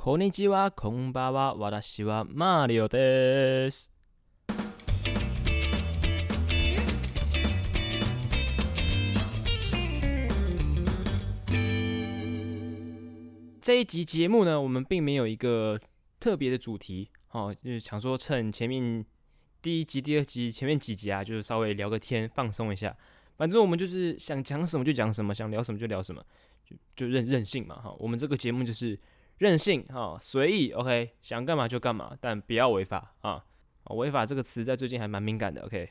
こんにちは、こんばんは、私はマリオです。这一集节目呢，我们并没有一个特别的主题，哦，就是想说趁前面第一集、第二集前面几集啊，就是稍微聊个天，放松一下。反正我们就是想讲什么就讲什么，想聊什么就聊什么，就就任任性嘛，哈。我们这个节目就是 任性哈，随意，OK，想干嘛就干嘛，但不要违法啊。违法这个词在最近还蛮敏感的，OK。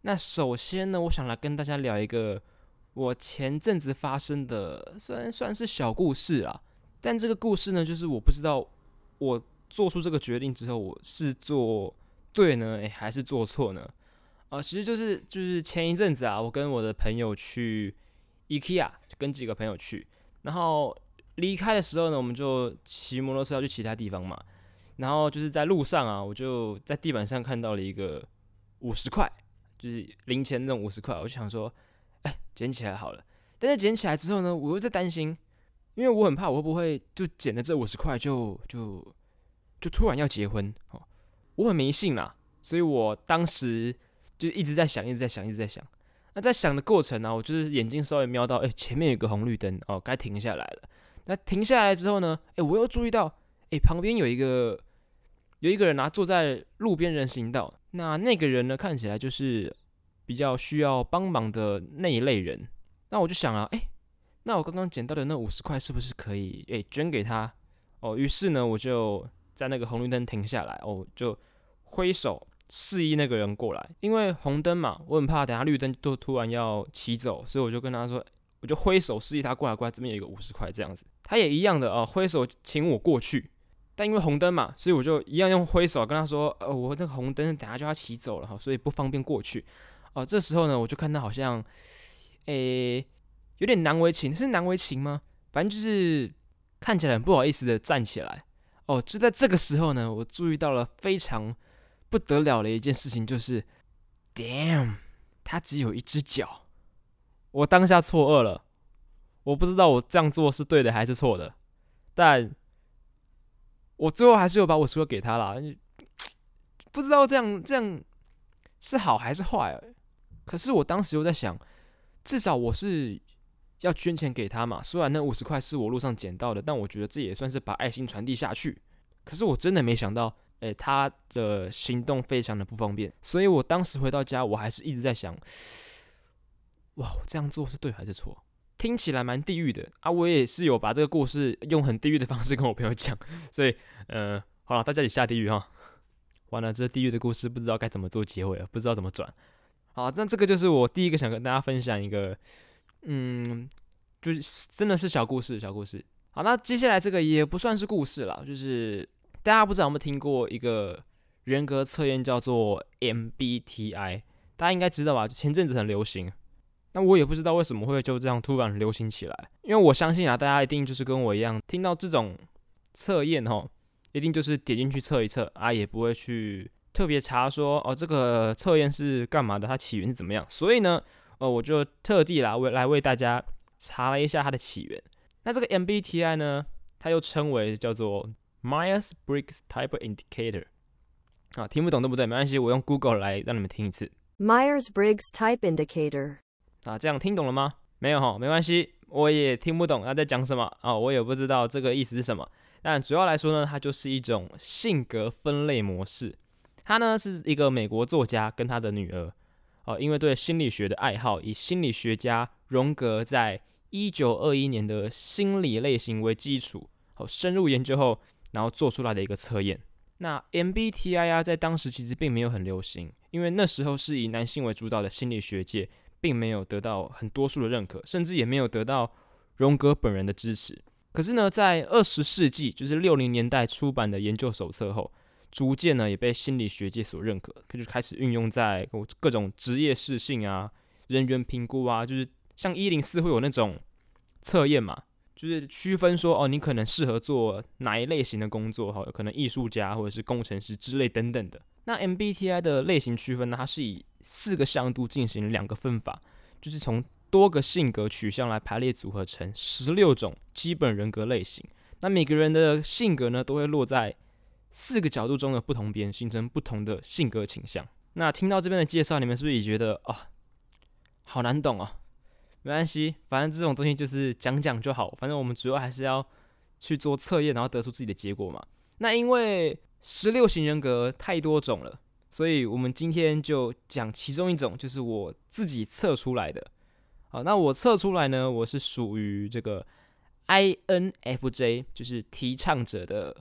那首先呢，我想来跟大家聊一个我前阵子发生的，虽然算是小故事啦，但这个故事呢，就是我不知道我做出这个决定之后，我是做对呢，还是做错呢？啊，其实就是就是前一阵子啊，我跟我的朋友去 IKEA，跟几个朋友去，然后离开的时候呢，我们就骑摩托车要去其他地方嘛，然后就是在路上啊，我就在地板上看到了一个五十块，就是零钱那种五十块，我就想说，哎，捡起来好了。但是捡起来之后呢，我又在担心，因为我很怕我会不会就捡了这五十块就就就突然要结婚哦，我很迷信啦，所以我当时。就一直在想，一直在想，一直在想。那在想的过程呢，我就是眼睛稍微瞄到，哎，前面有个红绿灯，哦，该停下来了。那停下来之后呢，哎，我又注意到，哎，旁边有一个有一个人啊，坐在路边人行道。那那个人呢，看起来就是比较需要帮忙的那一类人。那我就想了，哎，那我刚刚捡到的那五十块是不是可以，哎，捐给他？哦，于是呢，我就在那个红绿灯停下来，哦，就挥手。示意那个人过来，因为红灯嘛，我很怕等下绿灯都突然要骑走，所以我就跟他说，我就挥手示意他过来，过来这边有一个五十块这样子，他也一样的啊，挥手请我过去，但因为红灯嘛，所以我就一样用挥手跟他说，呃，我这个红灯等下就要骑走了哈，所以不方便过去。哦，这时候呢，我就看他好像，诶，有点难为情，是难为情吗？反正就是看起来很不好意思的站起来。哦，就在这个时候呢，我注意到了非常。不得了的一件事情就是，damn，他只有一只脚。我当下错愕了，我不知道我这样做是对的还是错的，但我最后还是有把我说给他了。不知道这样这样是好还是坏。可是我当时又在想，至少我是要捐钱给他嘛。虽然那五十块是我路上捡到的，但我觉得这也算是把爱心传递下去。可是我真的没想到。诶，他的行动非常的不方便，所以我当时回到家，我还是一直在想，哇，这样做是对还是错？听起来蛮地狱的啊！我也是有把这个故事用很地狱的方式跟我朋友讲，所以，呃，好了，大家也下地狱哈。完了，这地狱的故事不知道该怎么做结尾了，不知道怎么转。好，那这个就是我第一个想跟大家分享一个，嗯，就是真的是小故事，小故事。好，那接下来这个也不算是故事了，就是。大家不知道有没有听过一个人格测验叫做 MBTI？大家应该知道吧？前阵子很流行，那我也不知道为什么会就这样突然流行起来。因为我相信啊，大家一定就是跟我一样，听到这种测验哈，一定就是点进去测一测啊，也不会去特别查说哦，这个测验是干嘛的，它起源是怎么样。所以呢，呃，我就特地来为来为大家查了一下它的起源。那这个 MBTI 呢，它又称为叫做。Myers Briggs Type Indicator，啊，听不懂对不对？没关系，我用 Google 来让你们听一次。Myers Briggs Type Indicator，啊，这样听懂了吗？没有哈，没关系，我也听不懂他在讲什么啊，我也不知道这个意思是什么。但主要来说呢，它就是一种性格分类模式。他呢是一个美国作家跟他的女儿，哦，因为对心理学的爱好，以心理学家荣格在一九二一年的心理类型为基础，好深入研究后。然后做出来的一个测验，那 MBTI 啊，在当时其实并没有很流行，因为那时候是以男性为主导的心理学界，并没有得到很多数的认可，甚至也没有得到荣格本人的支持。可是呢，在二十世纪，就是六零年代出版的研究手册后，逐渐呢也被心理学界所认可，就开始运用在各种职业适性啊、人员评估啊，就是像一零四会有那种测验嘛。就是区分说，哦，你可能适合做哪一类型的工作，哈，可能艺术家或者是工程师之类等等的。那 MBTI 的类型区分呢，它是以四个向度进行两个分法，就是从多个性格取向来排列组合成十六种基本人格类型。那每个人的性格呢，都会落在四个角度中的不同边，形成不同的性格倾向。那听到这边的介绍，你们是不是也觉得啊，好难懂啊？没关系，反正这种东西就是讲讲就好。反正我们主要还是要去做测验，然后得出自己的结果嘛。那因为十六型人格太多种了，所以我们今天就讲其中一种，就是我自己测出来的。好，那我测出来呢，我是属于这个 INFJ，就是提倡者的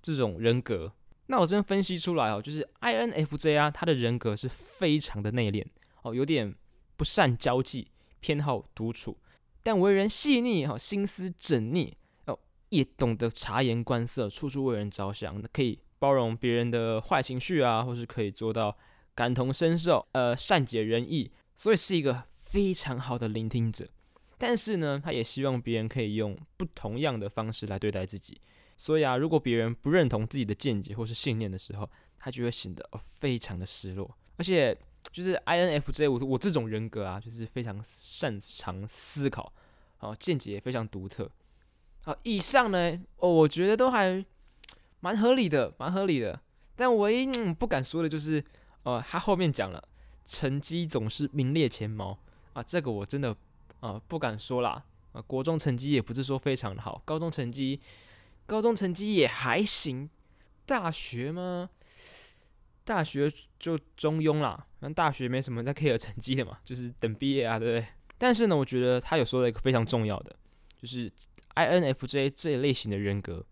这种人格。那我这边分析出来哦，就是 INFJ 啊，他的人格是非常的内敛哦，有点不善交际，偏好独处，但为人细腻哈，心思缜密哦，也懂得察言观色，处处为人着想，那可以包容别人的坏情绪啊，或是可以做到感同身受，呃，善解人意，所以是一个非常好的聆听者。但是呢，他也希望别人可以用不同样的方式来对待自己。所以啊，如果别人不认同自己的见解或是信念的时候，他就会显得非常的失落。而且，就是 INFJ，我我这种人格啊，就是非常擅长思考，好见解也非常独特。好，以上呢，哦，我觉得都还蛮合理的，蛮合理的。但唯一不敢说的就是，呃，他后面讲了，成绩总是名列前茅啊，这个我真的啊不敢说啦。啊，国中成绩也不是说非常的好，高中成绩。高中成绩也还行，大学吗？大学就中庸啦，反正大学没什么在 care 成绩的嘛，就是等毕业啊，对不对？但是呢，我觉得他有说了一个非常重要的，就是 INFJ 这一类型的人格，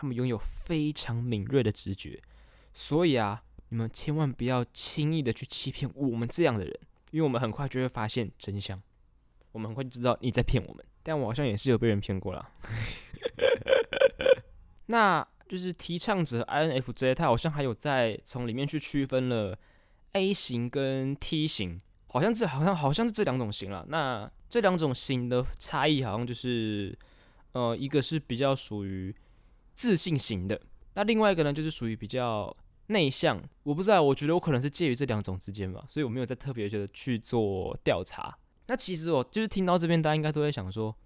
他们拥有非常敏锐的直觉，所以啊，你们千万不要轻易的去欺骗我们这样的人，因为我们很快就会发现真相，我们很快就知道你在骗我们。但我好像也是有被人骗过了。那就是提倡者 INFJ，他好像还有在从里面去区分了 A 型跟 T 型，好像这好像好像是这两种型了。那这两种型的差异，好像就是呃，一个是比较属于自信型的，那另外一个呢，就是属于比较内向。我不知道，我觉得我可能是介于这两种之间吧，所以我没有在特别觉得去做调查。那其实我就是听到这边，大家应该都在想说，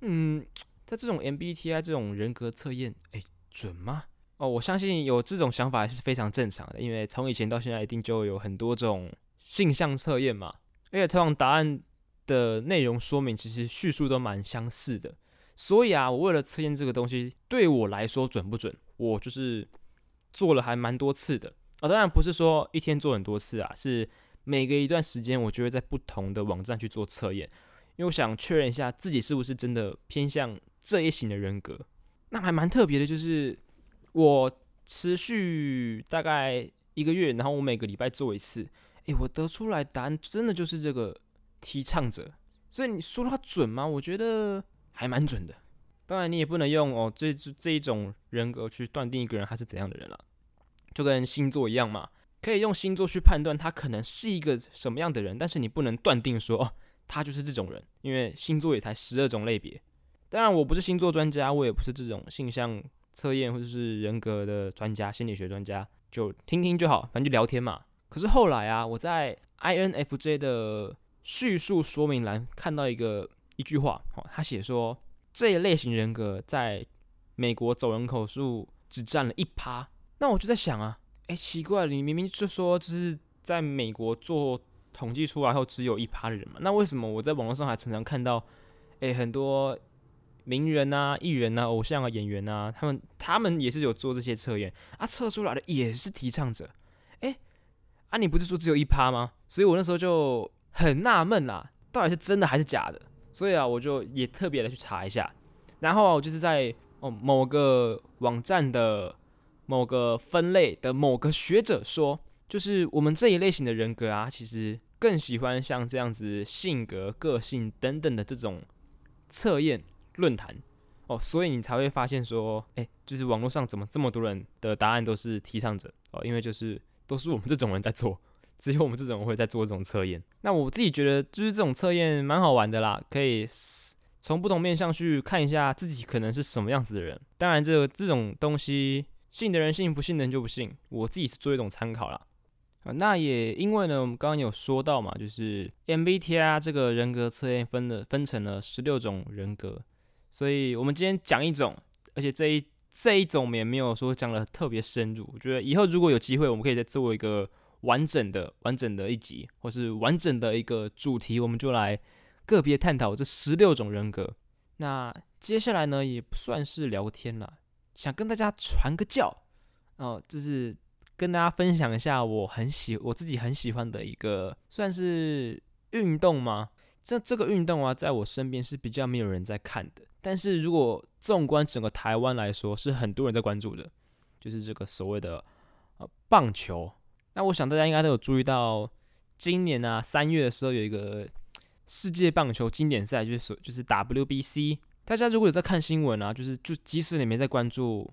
嗯。在这种 MBTI 这种人格测验，哎，准吗？哦，我相信有这种想法是非常正常的，因为从以前到现在，一定就有很多种性向测验嘛。而且通常答案的内容说明，其实叙述都蛮相似的。所以啊，我为了测验这个东西，对我来说准不准，我就是做了还蛮多次的。啊，当然不是说一天做很多次啊，是每隔一段时间，我就会在不同的网站去做测验，因为我想确认一下自己是不是真的偏向。这一型的人格，那还蛮特别的，就是我持续大概一个月，然后我每个礼拜做一次，诶，我得出来答案真的就是这个提倡者，所以你说它准吗？我觉得还蛮准的。当然，你也不能用哦这这一种人格去断定一个人他是怎样的人了，就跟星座一样嘛，可以用星座去判断他可能是一个什么样的人，但是你不能断定说哦他就是这种人，因为星座也才十二种类别。当然，我不是星座专家，我也不是这种性向测验或者是人格的专家、心理学专家，就听听就好，反正就聊天嘛。可是后来啊，我在 INFJ 的叙述说明栏看到一个一句话，哦，他写说这一类型人格在美国总人口数只占了一趴。那我就在想啊，哎，奇怪，你明明就说就是在美国做统计出来后只有一趴的人嘛，那为什么我在网络上还常常看到，哎，很多。名人啊、艺人啊、偶像啊、演员啊，他们他们也是有做这些测验啊，测出来的也是提倡者。哎，啊，你不是说只有一趴吗？所以我那时候就很纳闷啦，到底是真的还是假的？所以啊，我就也特别的去查一下。然后我就是在哦某个网站的某个分类的某个学者说，就是我们这一类型的人格啊，其实更喜欢像这样子性格、个性等等的这种测验。论坛哦，所以你才会发现说，哎，就是网络上怎么这么多人的答案都是提倡者哦，因为就是都是我们这种人在做，只有我们这种会在做这种测验。那我自己觉得，就是这种测验蛮好玩的啦，可以从不同面向去看一下自己可能是什么样子的人。当然，这这种东西，信的人信，不信的人就不信。我自己是做一种参考啦。啊。那也因为呢，我们刚刚有说到嘛，就是 MBTI 这个人格测验分了分成了十六种人格。所以，我们今天讲一种而且这一这一种也没有说讲的特别深入。我觉得以后如果有机会，我们可以再做一个完整的、完整的一集，或是完整的一个主题，我们就来个别探讨这十六种人格。那接下来呢，也不算是聊天了，想跟大家传个教哦，就是跟大家分享一下我很喜我自己很喜欢的一个算是运动吗？这这个运动啊，在我身边是比较没有人在看的，但是如果纵观整个台湾来说，是很多人在关注的，就是这个所谓的呃棒球。那我想大家应该都有注意到，今年啊三月的时候有一个。世界棒球经典赛就是就是 WBC，大家如果有在看新闻啊，就是就即使你没在关注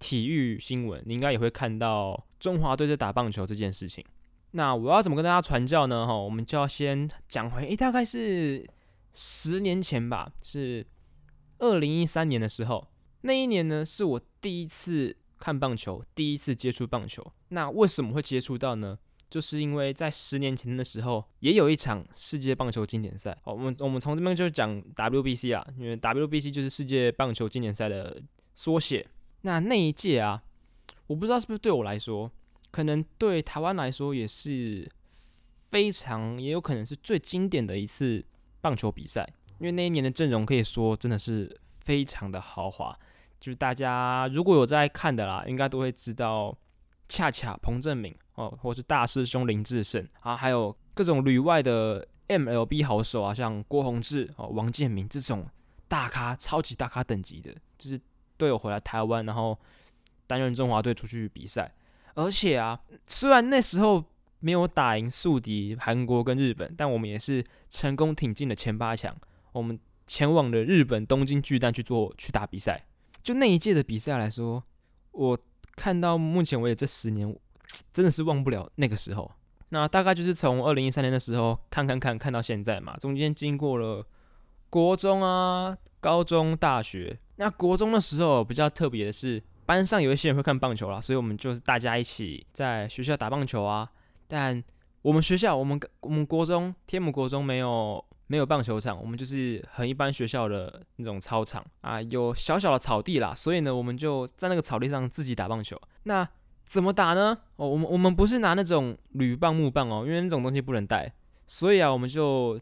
体育新闻，你应该也会看到中华队在打棒球这件事情。那我要怎么跟大家传教呢？哈，我们就要先讲回，诶，大概是十年前吧，是二零一三年的时候，那一年呢是我第一次看棒球，第一次接触棒球。那为什么会接触到呢？就是因为在十年前的时候，也有一场世界棒球经典赛。好，我们我们从这边就讲 WBC 啊，因为 WBC 就是世界棒球经典赛的缩写。那那一届啊，我不知道是不是对我来说，可能对台湾来说也是非常，也有可能是最经典的一次棒球比赛。因为那一年的阵容可以说真的是非常的豪华，就是大家如果有在看的啦，应该都会知道。恰恰彭正明哦，或是大师兄林志胜啊，还有各种旅外的 MLB 好手啊，像郭宏志哦、王建民这种大咖、超级大咖等级的，就是都有回来台湾，然后担任中华队出去比赛。而且啊，虽然那时候没有打赢宿敌韩国跟日本，但我们也是成功挺进了前八强。我们前往的日本东京巨蛋去做去打比赛。就那一届的比赛来说，我。看到目前为止这十年，真的是忘不了那个时候。那大概就是从二零一三年的时候看看看看到现在嘛，中间经过了国中啊、高中、大学。那国中的时候比较特别的是，班上有一些人会看棒球啦，所以我们就是大家一起在学校打棒球啊。但我们学校，我们我们国中天母国中没有。没有棒球场，我们就是很一般学校的那种操场啊，有小小的草地啦，所以呢，我们就在那个草地上自己打棒球。那怎么打呢？哦，我们我们不是拿那种铝棒木棒哦，因为那种东西不能带，所以啊，我们就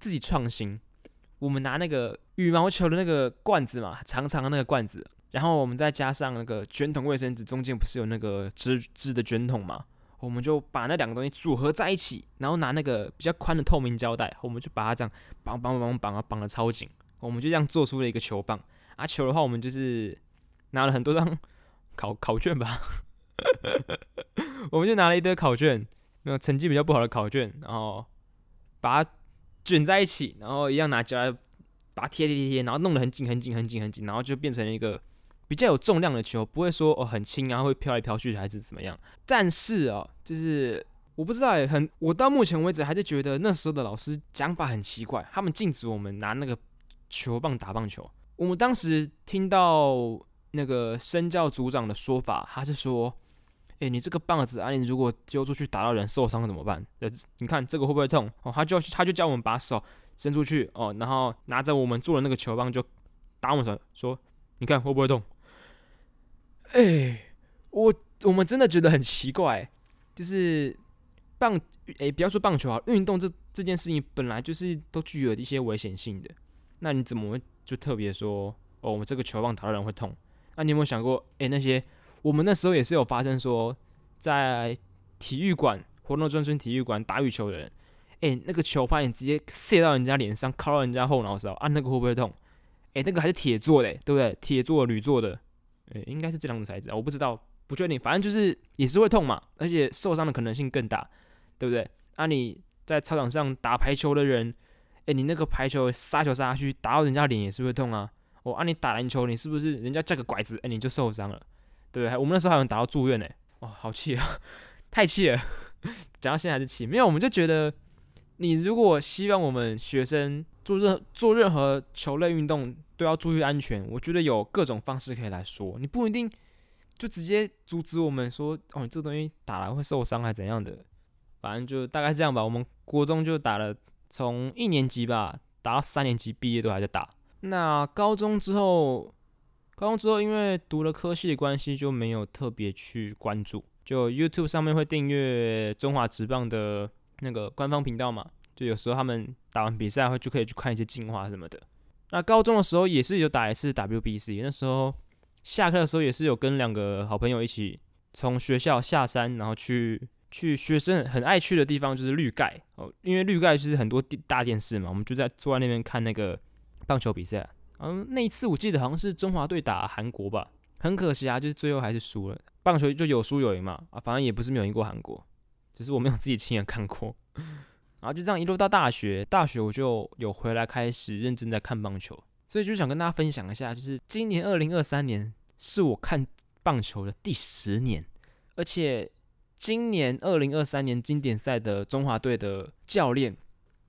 自己创新，我们拿那个羽毛球的那个罐子嘛，长长的那个罐子，然后我们再加上那个卷筒卫生纸，中间不是有那个织织的卷筒嘛？我们就把那两个东西组合在一起，然后拿那个比较宽的透明胶带，我们就把它这样绑绑绑绑啊绑的超紧，我们就这样做出了一个球棒。啊，球的话，我们就是拿了很多张 考考卷吧，我们就拿了一堆考卷，那个成绩比较不好的考卷，然后把它卷在一起，然后一样拿胶带把它贴贴贴贴，然后弄得很紧很紧很紧很紧，然后就变成了一个。比较有重量的球，不会说哦很轻啊，会飘来飘去还是怎么样？但是哦，就是我不知道，很我到目前为止还是觉得那时候的老师讲法很奇怪，他们禁止我们拿那个球棒打棒球。我们当时听到那个身教组长的说法，他是说：“哎，你这个棒子啊，你如果丢出去打到人受伤怎么办？呃，你看这个会不会痛？哦，他就他就叫我们把手伸出去哦，然后拿着我们做的那个球棒就打我们手，说你看会不会痛？”哎，我我们真的觉得很奇怪，就是棒哎，不要说棒球啊，运动这这件事情本来就是都具有一些危险性的，那你怎么就特别说哦，我们这个球棒打到人会痛？那你有没有想过，哎，那些我们那时候也是有发生说，在体育馆活动中心体育馆打羽球的人，哎，那个球拍你直接射到人家脸上，靠到人家后脑勺，啊，那个会不会痛？哎，那个还是铁做的，对不对？铁做、铝做的。诶，应该是这两种材质，我不知道，不确定，反正就是也是会痛嘛，而且受伤的可能性更大，对不对？啊，你在操场上打排球的人，诶，你那个排球杀球杀下去，打到人家脸也是会痛啊。哦，啊，你打篮球，你是不是人家架个拐子，诶，你就受伤了，对不对？我们那时候还有打到住院呢，哦，好气啊，太气了，讲到现在还是气。没有，我们就觉得，你如果希望我们学生做任做任何球类运动，都要注意安全，我觉得有各种方式可以来说，你不一定就直接阻止我们说哦，你这东西打了会受伤还怎样的，反正就大概这样吧。我们国中就打了，从一年级吧打到三年级毕业都还在打。那高中之后，高中之后因为读了科系的关系，就没有特别去关注。就 YouTube 上面会订阅中华职棒的那个官方频道嘛，就有时候他们打完比赛会就可以去看一些精华什么的。那高中的时候也是有打一次 WBC，那时候下课的时候也是有跟两个好朋友一起从学校下山，然后去去学生很爱去的地方，就是绿盖哦，因为绿盖就是很多大电视嘛，我们就在坐在那边看那个棒球比赛。嗯，那一次我记得好像是中华队打韩国吧，很可惜啊，就是最后还是输了。棒球就有输有赢嘛，啊，反正也不是没有赢过韩国，只是我没有自己亲眼看过。然后就这样一路到大学，大学我就有回来开始认真在看棒球，所以就想跟大家分享一下，就是今年二零二三年是我看棒球的第十年，而且今年二零二三年经典赛的中华队的教练，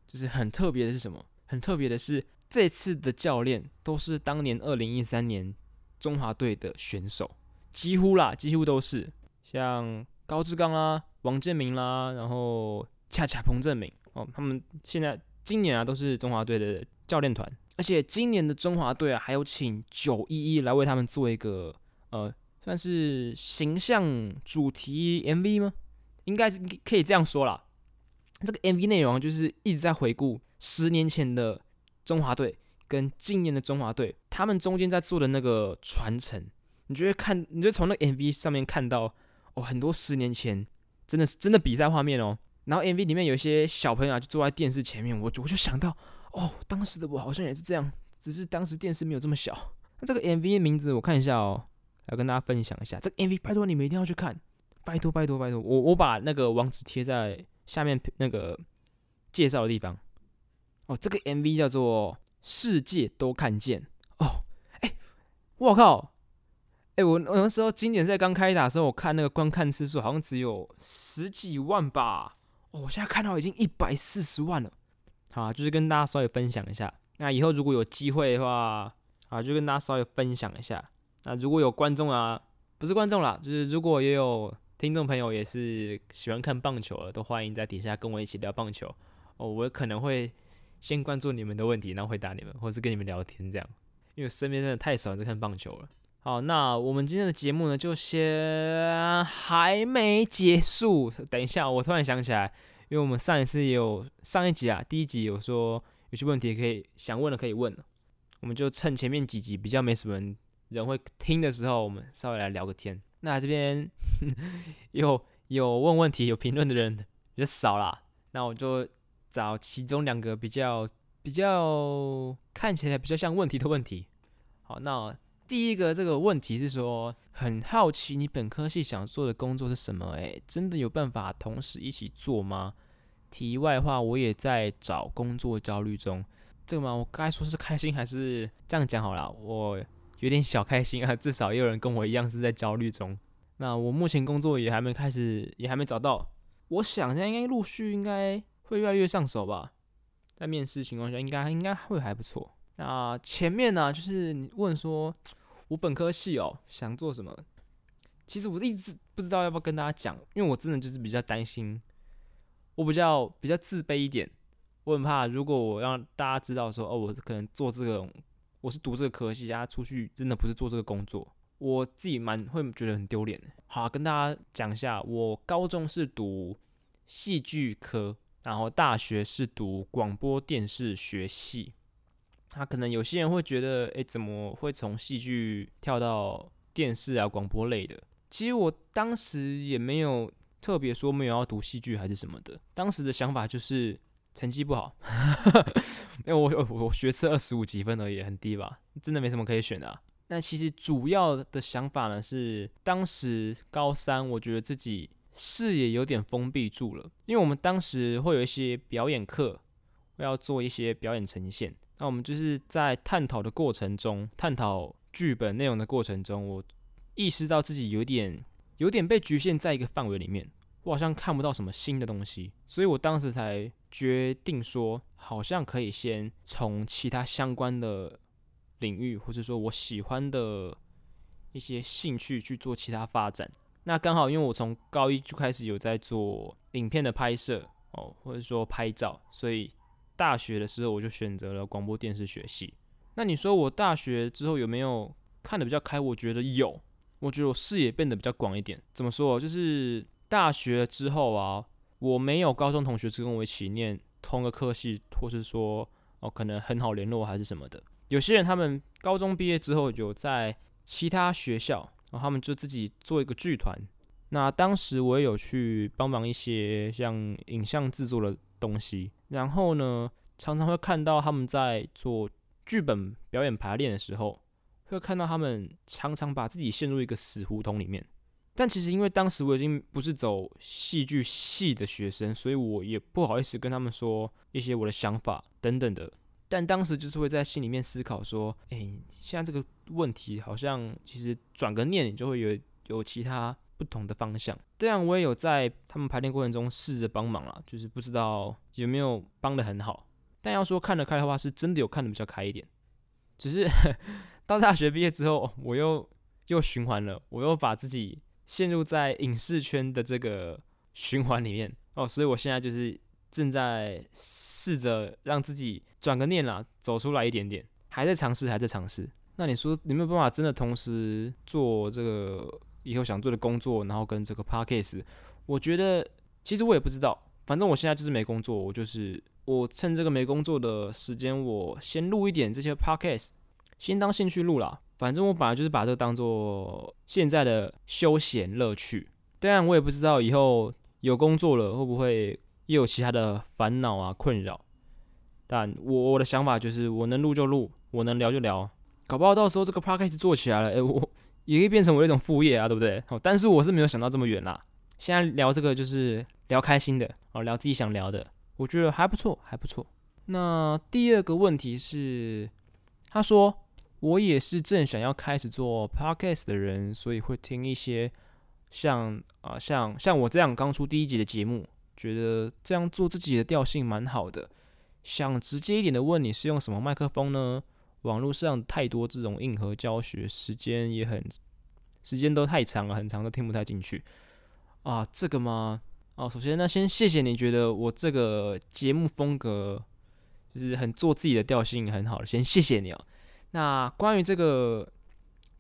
就是很特别的是什么？很特别的是。这次的教练都是当年二零一三年中华队的选手，几乎啦，几乎都是像高志刚啦、王建民啦，然后恰恰彭正明哦，他们现在今年啊都是中华队的教练团，而且今年的中华队啊还有请九一一来为他们做一个呃算是形象主题 MV 吗？应该是可以这样说啦。这个 MV 内容就是一直在回顾十年前的。中华队跟今年的中华队，他们中间在做的那个传承，你就会看，你就从那个 MV 上面看到哦，很多十年前真的是真的比赛画面哦。然后 MV 里面有一些小朋友啊，就坐在电视前面，我我就想到哦，当时的我好像也是这样，只是当时电视没有这么小。那这个 MV 的名字我看一下哦，来跟大家分享一下。这个 MV 拜托你们一定要去看，拜托拜托拜托，我我把那个网址贴在下面那个介绍的地方。哦，这个 MV 叫做《世界都看见》哦，哎，我靠，哎，我我那时候经典赛刚开打的时候，我看那个观看次数好像只有十几万吧，哦，我现在看到已经一百四十万了，好，就是跟大家稍微分享一下。那以后如果有机会的话，啊，就跟大家稍微分享一下。那如果有观众啊，不是观众啦，就是如果也有听众朋友也是喜欢看棒球的，都欢迎在底下跟我一起聊棒球哦，我可能会。先关注你们的问题，然后回答你们，或是跟你们聊天这样，因为身边真的太少人在看棒球了。好，那我们今天的节目呢，就先还没结束。等一下，我突然想起来，因为我们上一次也有上一集啊，第一集有说有些问题可以想问的可以问，我们就趁前面几集比较没什么人会听的时候，我们稍微来聊个天。那这边 有有问问题、有评论的人比较少啦，那我就。找其中两个比较比较看起来比较像问题的问题。好，那第一个这个问题是说，很好奇你本科系想做的工作是什么？诶，真的有办法同时一起做吗？题外话，我也在找工作焦虑中。这个嘛，我该说是开心还是这样讲好了？我有点小开心啊，至少也有人跟我一样是在焦虑中。那我目前工作也还没开始，也还没找到。我想现在应该陆续应该。会越来越上手吧，在面试情况下，应该应该会还不错。那前面呢，就是你问说，我本科系哦，想做什么？其实我一直不知道要不要跟大家讲，因为我真的就是比较担心，我比较比较自卑一点，我很怕如果我让大家知道说，哦，我可能做这个，我是读这个科系，家出去真的不是做这个工作，我自己蛮会觉得很丢脸的。好，跟大家讲一下，我高中是读戏剧科。然后大学是读广播电视学系，他可能有些人会觉得，哎，怎么会从戏剧跳到电视啊广播类的？其实我当时也没有特别说没有要读戏剧还是什么的，当时的想法就是成绩不好，因为我我我学测二十五几分而已，很低吧，真的没什么可以选的。那其实主要的想法呢是，当时高三我觉得自己。视野有点封闭住了，因为我们当时会有一些表演课，要做一些表演呈现。那我们就是在探讨的过程中，探讨剧本内容的过程中，我意识到自己有点有点被局限在一个范围里面，我好像看不到什么新的东西，所以我当时才决定说，好像可以先从其他相关的领域，或者说我喜欢的一些兴趣去做其他发展。那刚好，因为我从高一就开始有在做影片的拍摄哦，或者说拍照，所以大学的时候我就选择了广播电视学系。那你说我大学之后有没有看得比较开？我觉得有，我觉得我视野变得比较广一点。怎么说？就是大学之后啊，我没有高中同学是跟我一起念同个科系，或是说哦可能很好联络还是什么的。有些人他们高中毕业之后有在其他学校，然后他们就自己做一个剧团。那当时我也有去帮忙一些像影像制作的东西，然后呢，常常会看到他们在做剧本表演排练的时候，会看到他们常常把自己陷入一个死胡同里面。但其实因为当时我已经不是走戏剧系的学生，所以我也不好意思跟他们说一些我的想法等等的。但当时就是会在心里面思考说，哎，现在这个问题好像其实转个念，你就会有有其他。不同的方向，这样我也有在他们排练过程中试着帮忙啦，就是不知道有没有帮的很好。但要说看得开的话，是真的有看得比较开一点。只是 到大学毕业之后，我又又循环了，我又把自己陷入在影视圈的这个循环里面哦，所以我现在就是正在试着让自己转个念啦，走出来一点点，还在尝试，还在尝试。那你说有没有办法真的同时做这个？以后想做的工作，然后跟这个 podcast，我觉得其实我也不知道，反正我现在就是没工作，我就是我趁这个没工作的时间，我先录一点这些 podcast，先当兴趣录啦。反正我本来就是把这当做现在的休闲乐趣。当然我也不知道以后有工作了会不会又有其他的烦恼啊困扰，但我我的想法就是我能录就录，我能聊就聊，搞不好到时候这个 podcast 做起来了，哎我。也可以变成我一种副业啊，对不对？哦，但是我是没有想到这么远啦。现在聊这个就是聊开心的哦，聊自己想聊的，我觉得还不错，还不错。那第二个问题是，他说我也是正想要开始做 podcast 的人，所以会听一些像啊像像我这样刚出第一集的节目，觉得这样做自己的调性蛮好的。想直接一点的问你是用什么麦克风呢？网络上太多这种硬核教学，时间也很，时间都太长了，很长都听不太进去啊。这个吗？哦，首先那先谢谢你觉得我这个节目风格就是很做自己的调性很好的，先谢谢你哦。那关于这个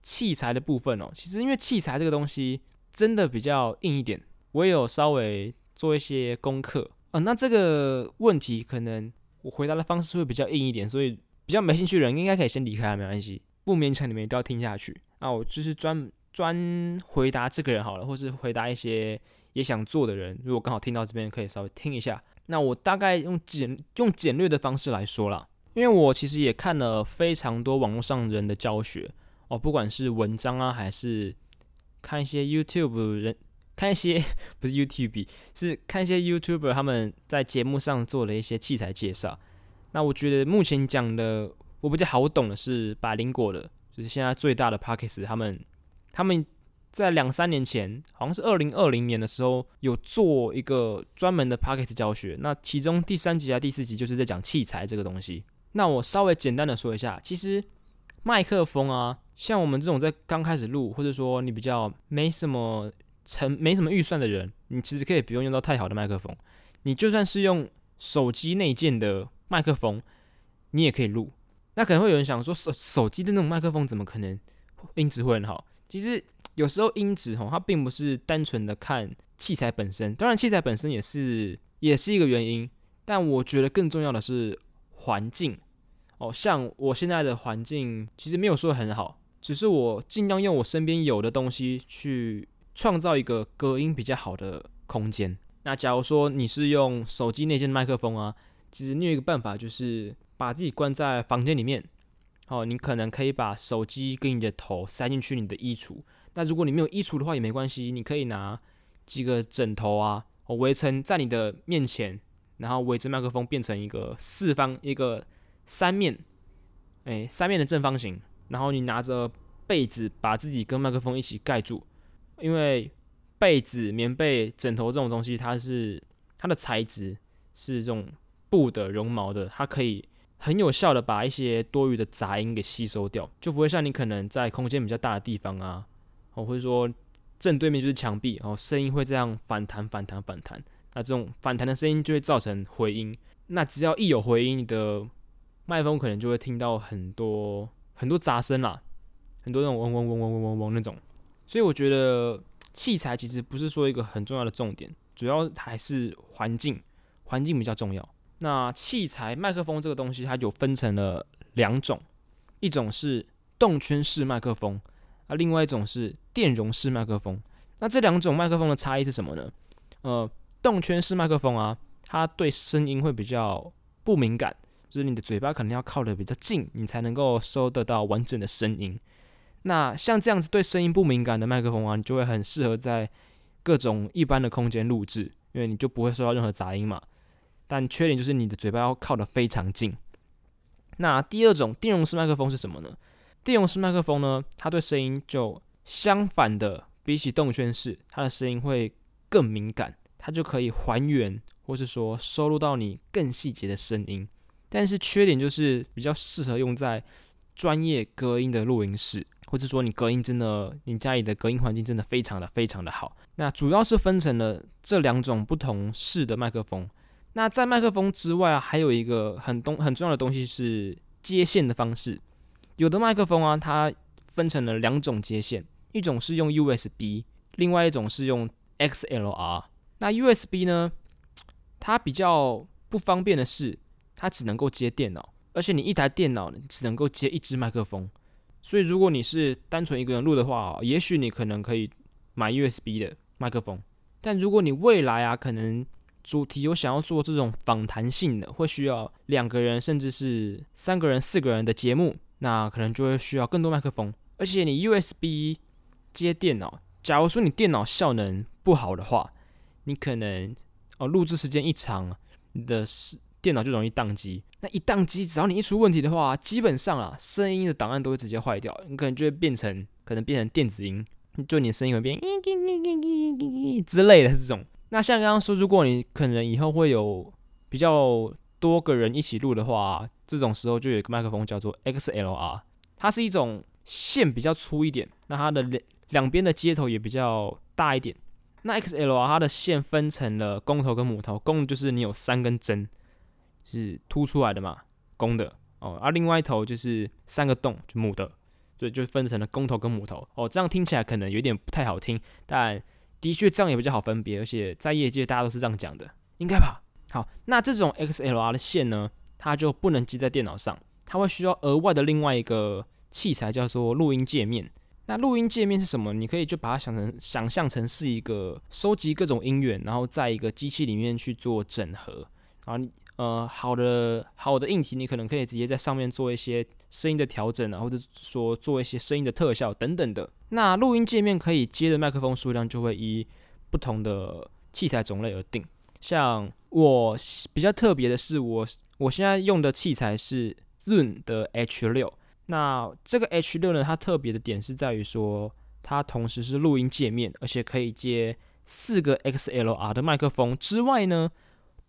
器材的部分哦，其实因为器材这个东西真的比较硬一点，我也有稍微做一些功课啊。那这个问题可能我回答的方式会比较硬一点，所以。比较没兴趣的人应该可以先离开，没关系，不勉强你们都要听下去。那我就是专专回答这个人好了，或是回答一些也想做的人，如果刚好听到这边，可以稍微听一下。那我大概用简用简略的方式来说啦，因为我其实也看了非常多网络上人的教学哦，不管是文章啊，还是看一些 YouTube 人看一些不是 YouTube，是看一些 YouTuber 他们在节目上做的一些器材介绍。那我觉得目前讲的我比较好懂的是百灵果的，就是现在最大的 p a c k e s 他们他们在两三年前，好像是二零二零年的时候，有做一个专门的 p a c k e s 教学。那其中第三集啊、第四集就是在讲器材这个东西。那我稍微简单的说一下，其实麦克风啊，像我们这种在刚开始录，或者说你比较没什么成没什么预算的人，你其实可以不用用到太好的麦克风，你就算是用手机内建的。麦克风，你也可以录。那可能会有人想说，手手机的那种麦克风怎么可能音质会很好？其实有时候音质哦，它并不是单纯的看器材本身，当然器材本身也是也是一个原因。但我觉得更重要的是环境哦，像我现在的环境其实没有说很好，只是我尽量用我身边有的东西去创造一个隔音比较好的空间。那假如说你是用手机内建麦克风啊。其实你有一个办法，就是把自己关在房间里面。哦，你可能可以把手机跟你的头塞进去你的衣橱。那如果你没有衣橱的话也没关系，你可以拿几个枕头啊，围成在你的面前，然后围着麦克风变成一个四方一个三面，哎，三面的正方形。然后你拿着被子把自己跟麦克风一起盖住，因为被子、棉被、枕头这种东西，它是它的材质是这种。布的绒毛的，它可以很有效的把一些多余的杂音给吸收掉，就不会像你可能在空间比较大的地方啊，哦，或者说正对面就是墙壁，然后声音会这样反弹、反弹、反弹，那这种反弹的声音就会造成回音。那只要一有回音，你的麦克风可能就会听到很多很多杂声啦。很多那种嗡嗡嗡嗡嗡嗡嗡那种。所以我觉得器材其实不是说一个很重要的重点，主要还是环境，环境比较重要。那器材麦克风这个东西，它有分成了两种，一种是动圈式麦克风，啊，另外一种是电容式麦克风。那这两种麦克风的差异是什么呢？呃，动圈式麦克风啊，它对声音会比较不敏感，就是你的嘴巴可能要靠得比较近，你才能够收得到完整的声音。那像这样子对声音不敏感的麦克风啊，你就会很适合在各种一般的空间录制，因为你就不会受到任何杂音嘛。但缺点就是你的嘴巴要靠得非常近。那第二种电容式麦克风是什么呢？电容式麦克风呢，它对声音就相反的，比起动圈式，它的声音会更敏感，它就可以还原或是说收录到你更细节的声音。但是缺点就是比较适合用在专业隔音的录音室。或者说你隔音真的，你家里的隔音环境真的非常的非常的好。那主要是分成了这两种不同式的麦克风。那在麦克风之外啊，还有一个很东很重要的东西是接线的方式。有的麦克风啊，它分成了两种接线，一种是用 USB，另外一种是用 XLR。那 USB 呢，它比较不方便的是，它只能够接电脑，而且你一台电脑只能够接一支麦克风。所以，如果你是单纯一个人录的话，也许你可能可以买 USB 的麦克风。但如果你未来啊，可能主题有想要做这种访谈性的，会需要两个人甚至是三个人、四个人的节目，那可能就会需要更多麦克风。而且你 USB 接电脑，假如说你电脑效能不好的话，你可能哦录制时间一长，你的是。电脑就容易宕机，那一宕机，只要你一出问题的话，基本上啊，声音的档案都会直接坏掉，你可能就会变成，可能变成电子音，就你的声音会变之类的这种。那像刚刚说，如果你可能以后会有比较多个人一起录的话，这种时候就有一个麦克风叫做 XLR，它是一种线比较粗一点，那它的两两边的接头也比较大一点。那 XLR 它的线分成了公头跟母头，公就是你有三根针。是凸出来的嘛，公的哦，而另外一头就是三个洞，就母的，所以就分成了公头跟母头哦。这样听起来可能有点不太好听，但的确这样也比较好分别，而且在业界大家都是这样讲的，应该吧？好，那这种 XLR 的线呢，它就不能接在电脑上，它会需要额外的另外一个器材，叫做录音界面。那录音界面是什么？你可以就把它想成想象成是一个收集各种音源，然后在一个机器里面去做整合，然后。呃，好的，好的硬体，你可能可以直接在上面做一些声音的调整啊，或者说做一些声音的特效等等的。那录音界面可以接的麦克风数量就会依不同的器材种类而定。像我比较特别的是，我我现在用的器材是润的 H 六。那这个 H 六呢，它特别的点是在于说，它同时是录音界面，而且可以接四个 XLR 的麦克风之外呢，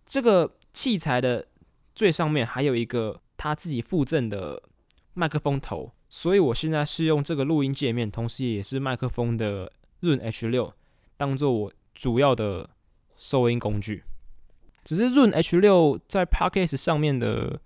这个。器材的最上面还有一个它自己附赠的麦克风头，所以我现在是用这个录音界面，同时也是麦克风的润 H 六，当做我主要的收音工具。只是润 H 六在 Podcast 上面的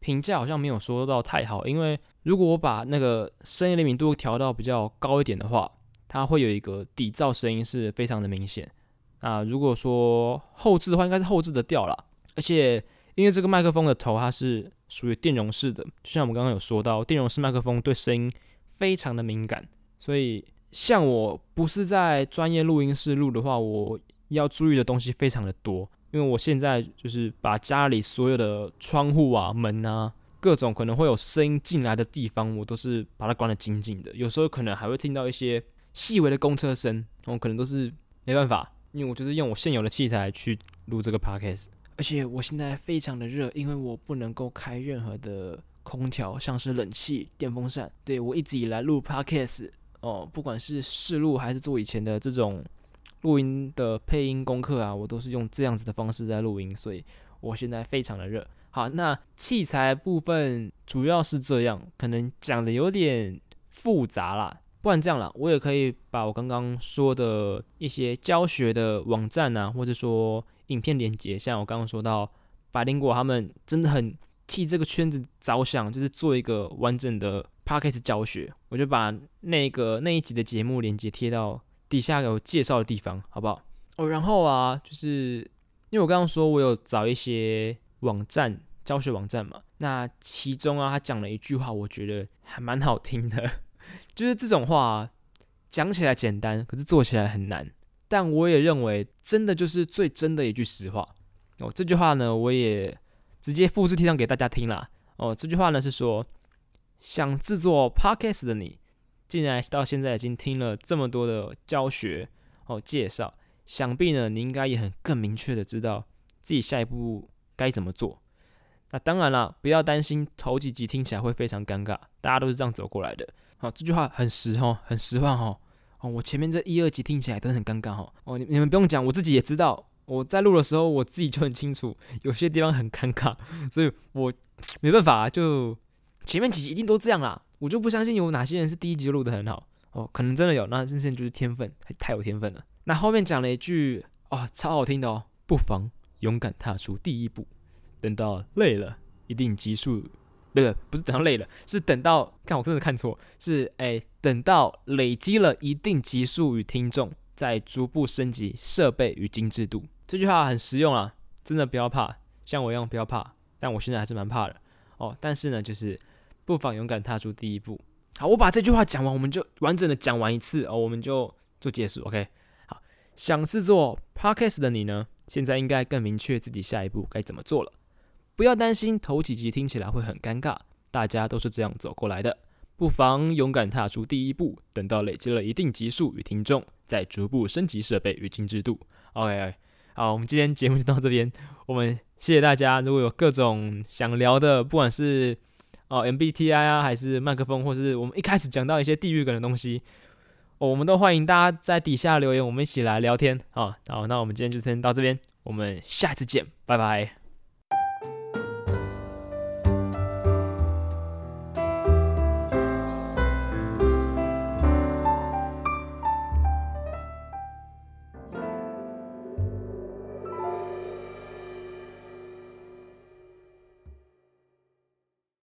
评价好像没有说到太好，因为如果我把那个声音灵敏度调到比较高一点的话，它会有一个底噪声音是非常的明显。啊，如果说后置的话，应该是后置的调了。而且，因为这个麦克风的头它是属于电容式的，就像我们刚刚有说到，电容式麦克风对声音非常的敏感，所以像我不是在专业录音室录的话，我要注意的东西非常的多。因为我现在就是把家里所有的窗户啊、门啊，各种可能会有声音进来的地方，我都是把它关得紧紧的。有时候可能还会听到一些细微的公车声，我可能都是没办法，因为我就是用我现有的器材去录这个 podcast。而且我现在非常的热，因为我不能够开任何的空调，像是冷气、电风扇。对我一直以来录 podcast 哦，不管是试录还是做以前的这种录音的配音功课啊，我都是用这样子的方式在录音，所以我现在非常的热。好，那器材部分主要是这样，可能讲的有点复杂啦，不然这样啦，我也可以把我刚刚说的一些教学的网站啊，或者说。影片连接，像我刚刚说到，百灵果他们真的很替这个圈子着想，就是做一个完整的 podcast 教学，我就把那个那一集的节目链接贴到底下有介绍的地方，好不好？哦，然后啊，就是因为我刚刚说我有找一些网站教学网站嘛，那其中啊，他讲了一句话，我觉得还蛮好听的，就是这种话讲起来简单，可是做起来很难。但我也认为，真的就是最真的一句实话哦。这句话呢，我也直接复制贴上给大家听啦。哦，这句话呢是说，想制作 podcast 的你，竟然到现在已经听了这么多的教学哦介绍，想必呢你应该也很更明确的知道自己下一步该怎么做。那当然了，不要担心头几集听起来会非常尴尬，大家都是这样走过来的。好，这句话很实哦，很实话哦。我前面这一二集听起来都很尴尬哈。哦，你你们不用讲，我自己也知道。我在录的时候，我自己就很清楚，有些地方很尴尬，所以我没办法，就前面几集一定都这样啦。我就不相信有哪些人是第一集就录的很好。哦，可能真的有，那这些就是天分，太有天分了。那后面讲了一句，哦，超好听的哦，不妨勇敢踏出第一步，等到累了，一定急速。不是不是等到累了，是等到看我真的看错，是哎等到累积了一定级数与听众，再逐步升级设备与精致度。这句话很实用啊，真的不要怕，像我一样不要怕。但我现在还是蛮怕的哦。但是呢，就是不妨勇敢踏出第一步。好，我把这句话讲完，我们就完整的讲完一次哦，我们就做结束。OK，好，想制作 Podcast 的你呢，现在应该更明确自己下一步该怎么做了。不要担心头几集听起来会很尴尬，大家都是这样走过来的。不妨勇敢踏出第一步，等到累积了一定集数与听众，再逐步升级设备与精致度。OK，好，我们今天节目就到这边。我们谢谢大家。如果有各种想聊的，不管是哦 MBTI 啊，还是麦克风，或是我们一开始讲到一些地域感的东西，我们都欢迎大家在底下留言，我们一起来聊天啊。好，那我们今天就先到这边，我们下次见，拜拜。